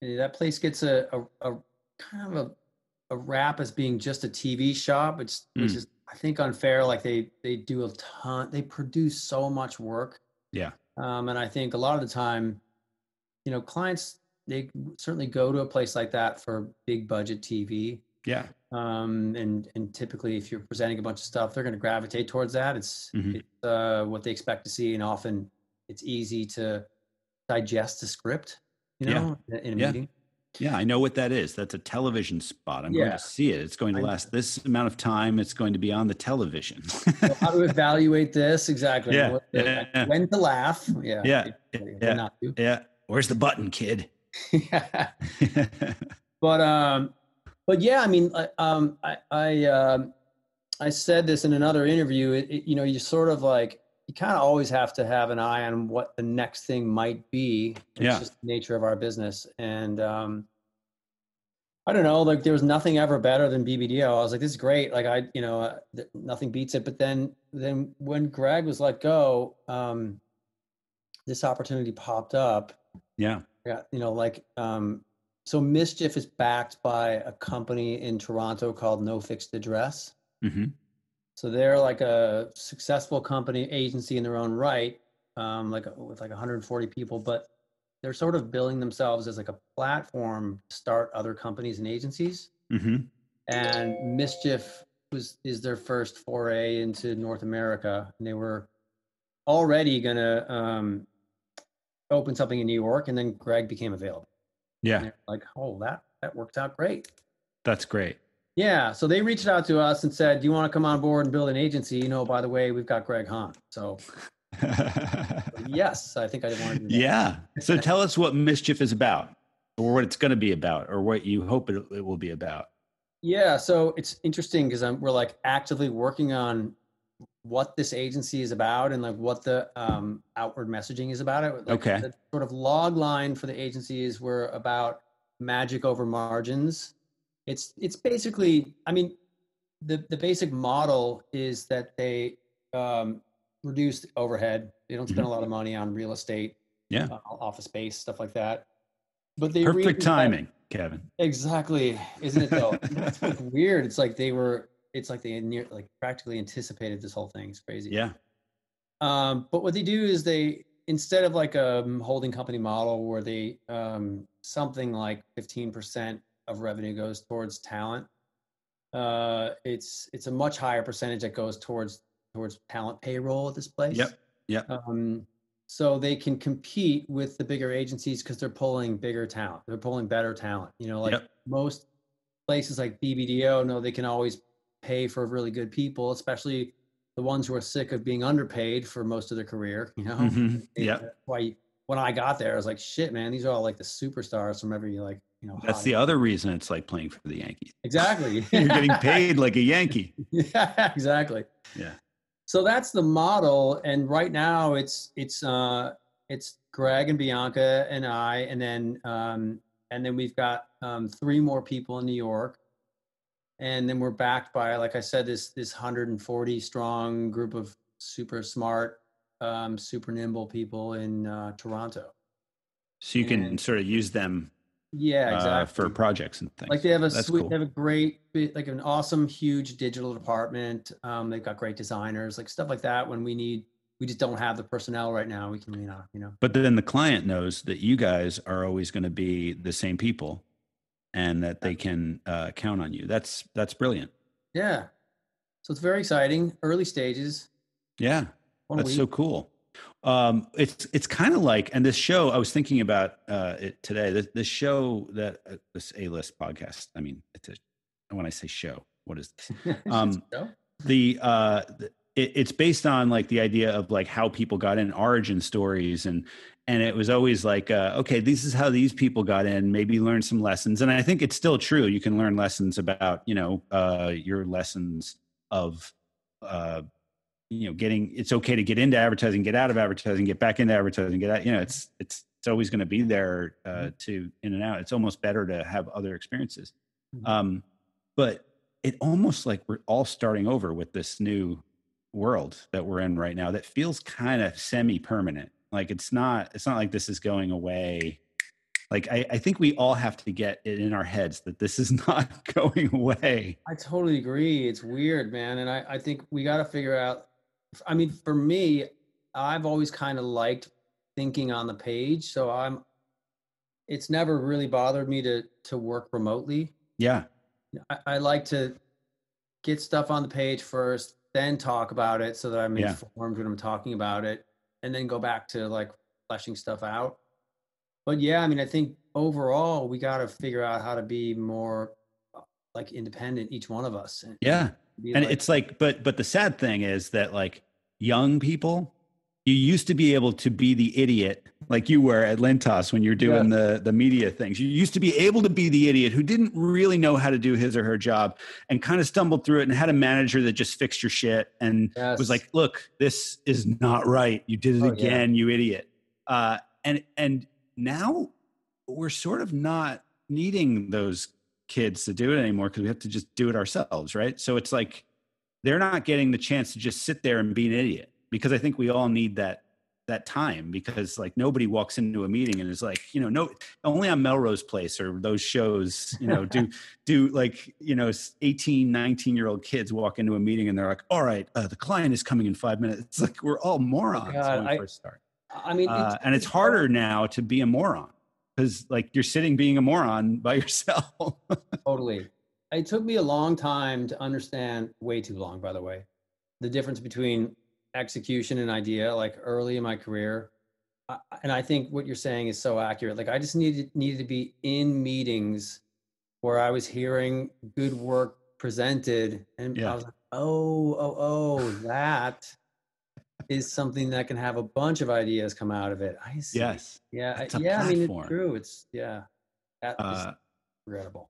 that place gets a, a, a kind of a, a rap as being just a TV shop, which, which Mm. is I think unfair. Like they they do a ton. They produce so much work. Yeah. Um, and I think a lot of the time, you know, clients they certainly go to a place like that for big budget TV. Yeah. Um, and and typically, if you're presenting a bunch of stuff, they're going to gravitate towards that. It's, Mhm. it's uh, what they expect to see, and often it's easy to digest a script. You Yeah. know, in, in a Yeah. meeting. Yeah, I know what that is. That's a television spot. I'm going to see it. It's going to last this amount of time. It's going to be on the television. So how to evaluate this exactly? Yeah, What yeah, yeah. When to laugh? Yeah. Yeah, yeah. Not yeah. Where's the button, kid? Yeah. but um but yeah i mean I- um i i um i said this in another interview it, it- you know you sort of like you kind of always have to have an eye on what the next thing might be it's Yeah. just the nature of our business and um i don't know like there was nothing ever better than bbdo i was like this is great like i you know uh, th- nothing beats it but then then when greg was let go um this opportunity popped up yeah. yeah, you know, like um, so Mischief is backed by a company in Toronto called No Fixed Address. hmm So they're like a successful company agency in their own right, um, like with like 140 people, but they're sort of billing themselves as like a platform to start other companies and agencies. hmm And Mischief was is their first foray into North America, and they were already gonna um, open something in New York, and then Greg became available. Yeah, like, oh, that that worked out great. that's great. Yeah, so they reached out to us and said, "Do you want to come on board and build an agency?" You know, by the way, we've got Greg Hahn. So yes, I think I want to do that. yeah. So tell us what mischief is about, or what it's going to be about, or what you hope it, it will be about. Yeah, so it's interesting because I'm we're like actively working on what this agency is about and like what the um, outward messaging is about it. Like Okay. The sort of log line for the agency is we're about magic over margins. It's it's basically, I mean, the the basic model is that they um, reduce the overhead. They don't spend a lot of money on real estate, Yeah. uh, office space, stuff like that. But they Perfect timing, Kevin. Exactly, isn't it though? That's like weird. It's like they were. It's like they near, like practically anticipated this whole thing. It's crazy. Yeah. Um, but what they do is they instead of like a holding company model where they um, something like fifteen percent of revenue goes towards talent. Uh, it's it's a much higher percentage that goes towards towards talent payroll at this place. Yep, yep. Um, so they can compete with the bigger agencies because they're pulling bigger talent. They're pulling better talent. You know, like Yep. most places like BBDO know they can always pay for really good people, especially the ones who are sick of being underpaid for most of their career. You know, Mhm. Yep. that's Why when I got there, I was like, shit, man, these are all like the superstars from every like you know. That's the other reason it's like playing for the Yankees. exactly. You're getting paid like a Yankee. yeah, exactly. Yeah. So that's the model, and right now it's it's uh it's Greg and Bianca and I, and then um and then we've got um three more people in New York, and then we're backed by like I said this this 140 strong group of super smart, um, super nimble people in uh, Toronto. So you can And- sort of use them Yeah, uh, exactly. for projects and things. Like they have a That's sweet, cool. they have a great, like an awesome, huge digital department. Um, they've got great designers, like stuff like that. When we need, we just don't have the personnel right now. We can, you know, you know. But then the client knows that you guys are always going to be the same people, and that they can uh, count on you. That's that's brilliant. Yeah. So it's very exciting. Early stages. Yeah, One that's week. so cool. Um, it's it's kind of like, and this show I was thinking about uh, it today. This, this show that uh, this A list podcast. I mean, it's a when I say show, what is this? Um, the uh it, it's based on like the idea of like how people got in origin stories and and it was always like uh, okay this is how these people got in maybe learn some lessons and i think it's still true you can learn lessons about you know uh your lessons of uh you know getting it's okay to get into advertising get out of advertising get back into advertising get out you know it's it's it's always going to be there uh to in and out it's almost better to have other experiences Mhm. um but it almost like we're all starting over with this new world that we're in right now that feels kind of semi-permanent like it's not it's not like this is going away like I, I think we all have to get it in our heads that this is not going away I totally agree. It's weird, man. And I, I think we got to figure out. I mean, for me, I've always kind of liked thinking on the page. So I'm, it's never really bothered me to, to work remotely. yeah I, I like to get stuff on the page first, then talk about it so that I'm Yeah. informed when I'm talking about it, and then go back to like fleshing stuff out. But yeah, I mean, I think overall we got to figure out how to be more uh, like independent, each one of us. Yeah. And like- it's like but but the sad thing is that like young people you used to be able to be the idiot like you were at Lintas when you're doing the the media things. You used to be able to be the idiot who didn't really know how to do his or her job and kind of stumbled through it and had a manager that just fixed your shit and was like look this is not right. You did it Oh, yeah. again you idiot. Uh and and now we're sort of not needing those kids to do it anymore because we have to just do it ourselves right? So it's like they're not getting the chance to just sit there and be an idiot because i think we all need that that time because like nobody walks into a meeting and is like you know no only on melrose place or those shows you know do do like you know 18 19 year old kids walk into a meeting and they're like all right uh, the client is coming in five minutes. It's like we're all morons God, when we I- first start. I mean, uh, and it's harder now to be a moron because like you're sitting being a moron by yourself Totally. It took me a long time to understand, way too long, by the way, the difference between execution and idea, like early in my career. I- And I think what you're saying is so accurate. Like I just needed needed to be in meetings where I was hearing good work presented, and Yeah. I was like, oh, oh, oh, that is something that can have a bunch of ideas come out of it. I see. yes Yeah. I- It's a yeah. I mean, it's true. It's yeah. That is uh, incredible.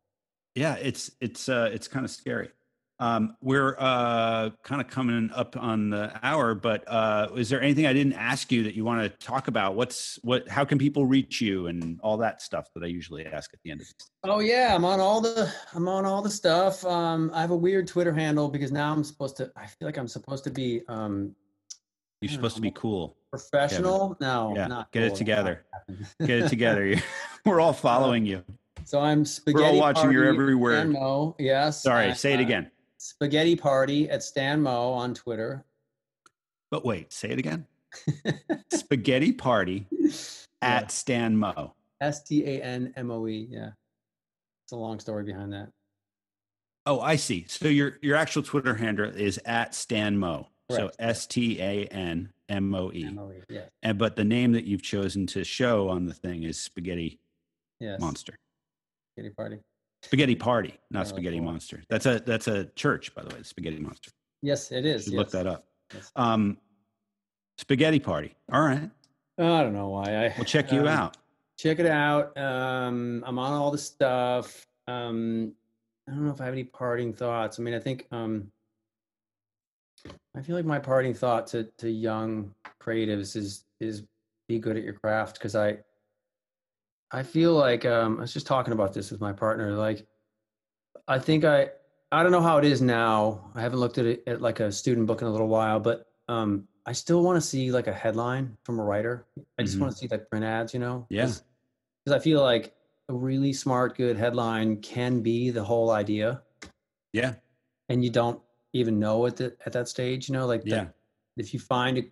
yeah it's it's uh it's kind of scary um we're uh kind of coming up on the hour but uh is there anything i didn't ask you that you want to talk about what's what how can people reach you and all that stuff that i usually ask at the end of this Oh yeah, I'm on all the I'm on all the stuff. Um, I have a weird Twitter handle because now I'm supposed to. I feel like I'm supposed to be um, you're supposed to be cool professional. No, yeah not get it together get it together we're all following you So I'm spaghetti. watching your Party every word. Stan Mo, yes. sorry and, say it uh, again Spaghetti Party at Stan Mo on Twitter. but wait say it again spaghetti party at stan mo S T A N M O E. Yeah, it's a long story behind that. Oh, I see. So your your actual Twitter handle is at Stan So. S T A N M O E. Yes. And but the name that you've chosen to show on the thing is Spaghetti Yes. Monster. Spaghetti Party. Spaghetti Party, not Oh, Spaghetti cool. Monster. That's a that's a church, by the way. Spaghetti Monster. Yes, it is. yes. look that up. Yes. Um, Spaghetti Party. All right, I don't know why. I we'll check you um, out. check it out. Um, I'm on all the stuff. Um, I don't know if I have any parting thoughts. I mean, I think um, I feel like my parting thought to to young creatives is is be good at your craft because I I feel like um, I was just talking about this with my partner. Like, I think I I don't know how it is now. I haven't looked at it at like a student book in a little while, but um, I still want to see like a headline from a writer. I just Mhm. want to see like print ads, you know? Yeah. Because I feel like a really smart, good headline can be the whole idea, Yeah, and you don't even know at the, at that stage, you know, like yeah, if you find a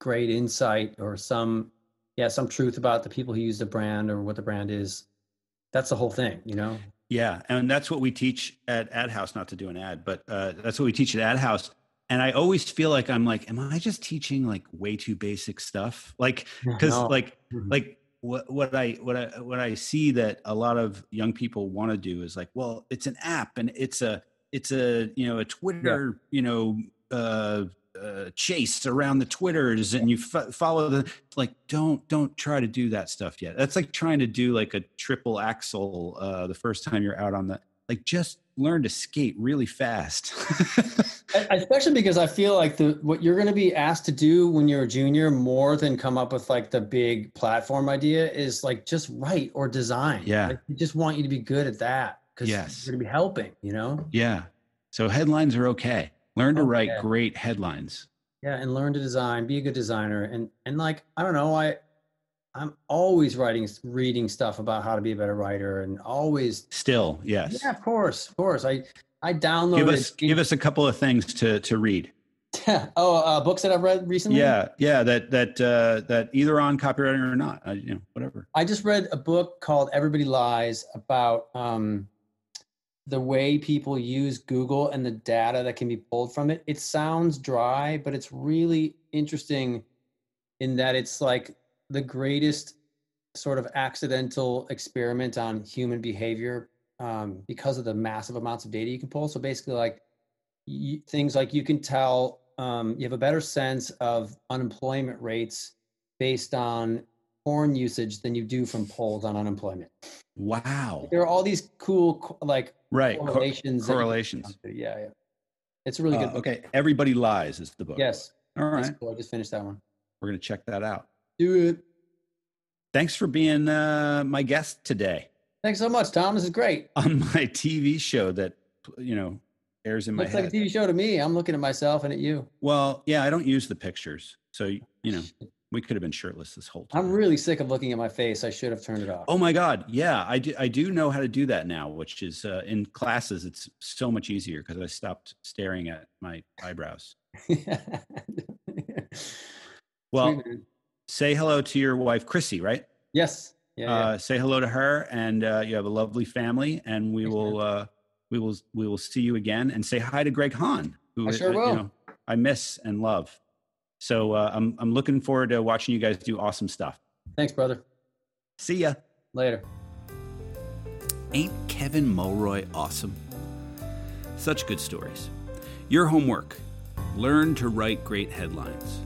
great insight or some yeah some truth about the people who use the brand or what the brand is that's the whole thing you know yeah. And that's what we teach at Ad House. Not to do an ad, but uh, that's what we teach at Ad House. And I always feel like I'm like, am I just teaching like way too basic stuff? Like, because No. like Mhm. like what what I what I what I see that a lot of young people want to do is like, well, it's an app and it's a it's a you know a Twitter you know uh, uh, chase around the Twitters and you f- follow the like don't don't try to do that stuff yet. That's like trying to do like a triple axel uh, the first time you're out on the like just learn to skate really fast. Especially because i feel like the what you're going to be asked to do when you're a junior more than come up with like the big platform idea is like just write or design Yeah. like, they just want you to be good at that because Yes. you're going to be helping you know yeah. So headlines are okay. Learn to write great headlines. yeah and learn to design be a good designer and and like i don't know i i'm always writing reading stuff about how to be a better writer and always Still, yes. yeah of course of course i i downloaded give us give us a couple of things to to read oh uh, books that i've read recently yeah yeah that that uh that either on copywriting or not uh, you know whatever i just read a book called everybody lies about um the way people use Google and the data that can be pulled from it. It sounds dry, but it's really interesting in that it's like the greatest sort of accidental experiment on human behavior um, because of the massive amounts of data you can pull. So basically, like you, things like you can tell um, you have a better sense of unemployment rates based on porn usage than you do from polls on unemployment. Wow. There are all these cool like right correlations. Co- correlations. Yeah, yeah. It's a really good. Uh, okay, Everybody Lies is the book. Yes. All right. Cool. I just finished that one. We're gonna check that out. Do it. Thanks for being uh, my guest today. Thanks so much, Tom. This is great. On my TV show that you know airs in my Looks my like a TV show to me. I'm looking at myself and at you. Well, yeah, I don't use the pictures, so you know we could have been shirtless this whole time. I'm really sick of looking at my face. I should have turned it off. Oh my God, yeah, I do. I do know how to do that now, which is uh, in classes. It's so much easier because I stopped staring at my eyebrows. Well, Sweet, say hello to your wife, Chrissy. Right? yes. Yeah. yeah. Uh, say hello to her, and uh, you have a lovely family. And we Thanks, will, uh, we will, we will see you again. And say hi to Greg Hahn, who I sure uh, will. You know, I miss and love. So uh, I'm I'm looking forward to watching you guys do awesome stuff. Thanks, brother. See ya. Later. Ain't Kevin Mulroy awesome? Such good stories. Your homework learn to write great headlines.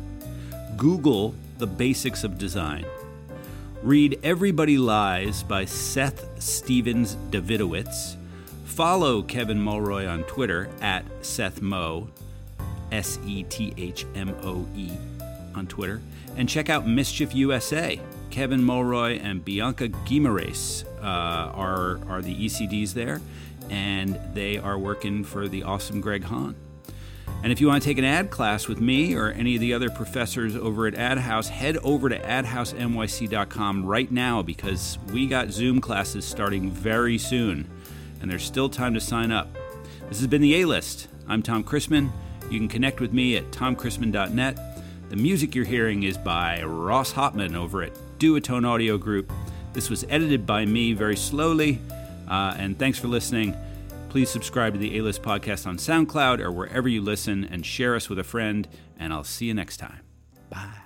Google the basics of design. Read Everybody Lies by Seth Stephens Davidowitz. Follow Kevin Mulroy on Twitter at Seth Moe, S E T H M O E, on Twitter. And check out Mischief USA. Kevin Mulroy and Bianca Guimaraes uh, are, are the ECDs there, and they are working for the awesome Greg Hahn. And if you want to take an ad class with me or any of the other professors over at AdHouse, head over to adhousenyc.com right now because we got Zoom classes starting very soon, and there's still time to sign up. This has been the A List. I'm Tom Christmann. You can connect with me at tomchristmann.net. The music you're hearing is by Ross Hopman over at Duotone Audio Group. This was edited by me very slowly, uh, and thanks for listening. Please subscribe to the A List podcast on SoundCloud or wherever you listen and share us with a friend, and I'll see you next time. Bye.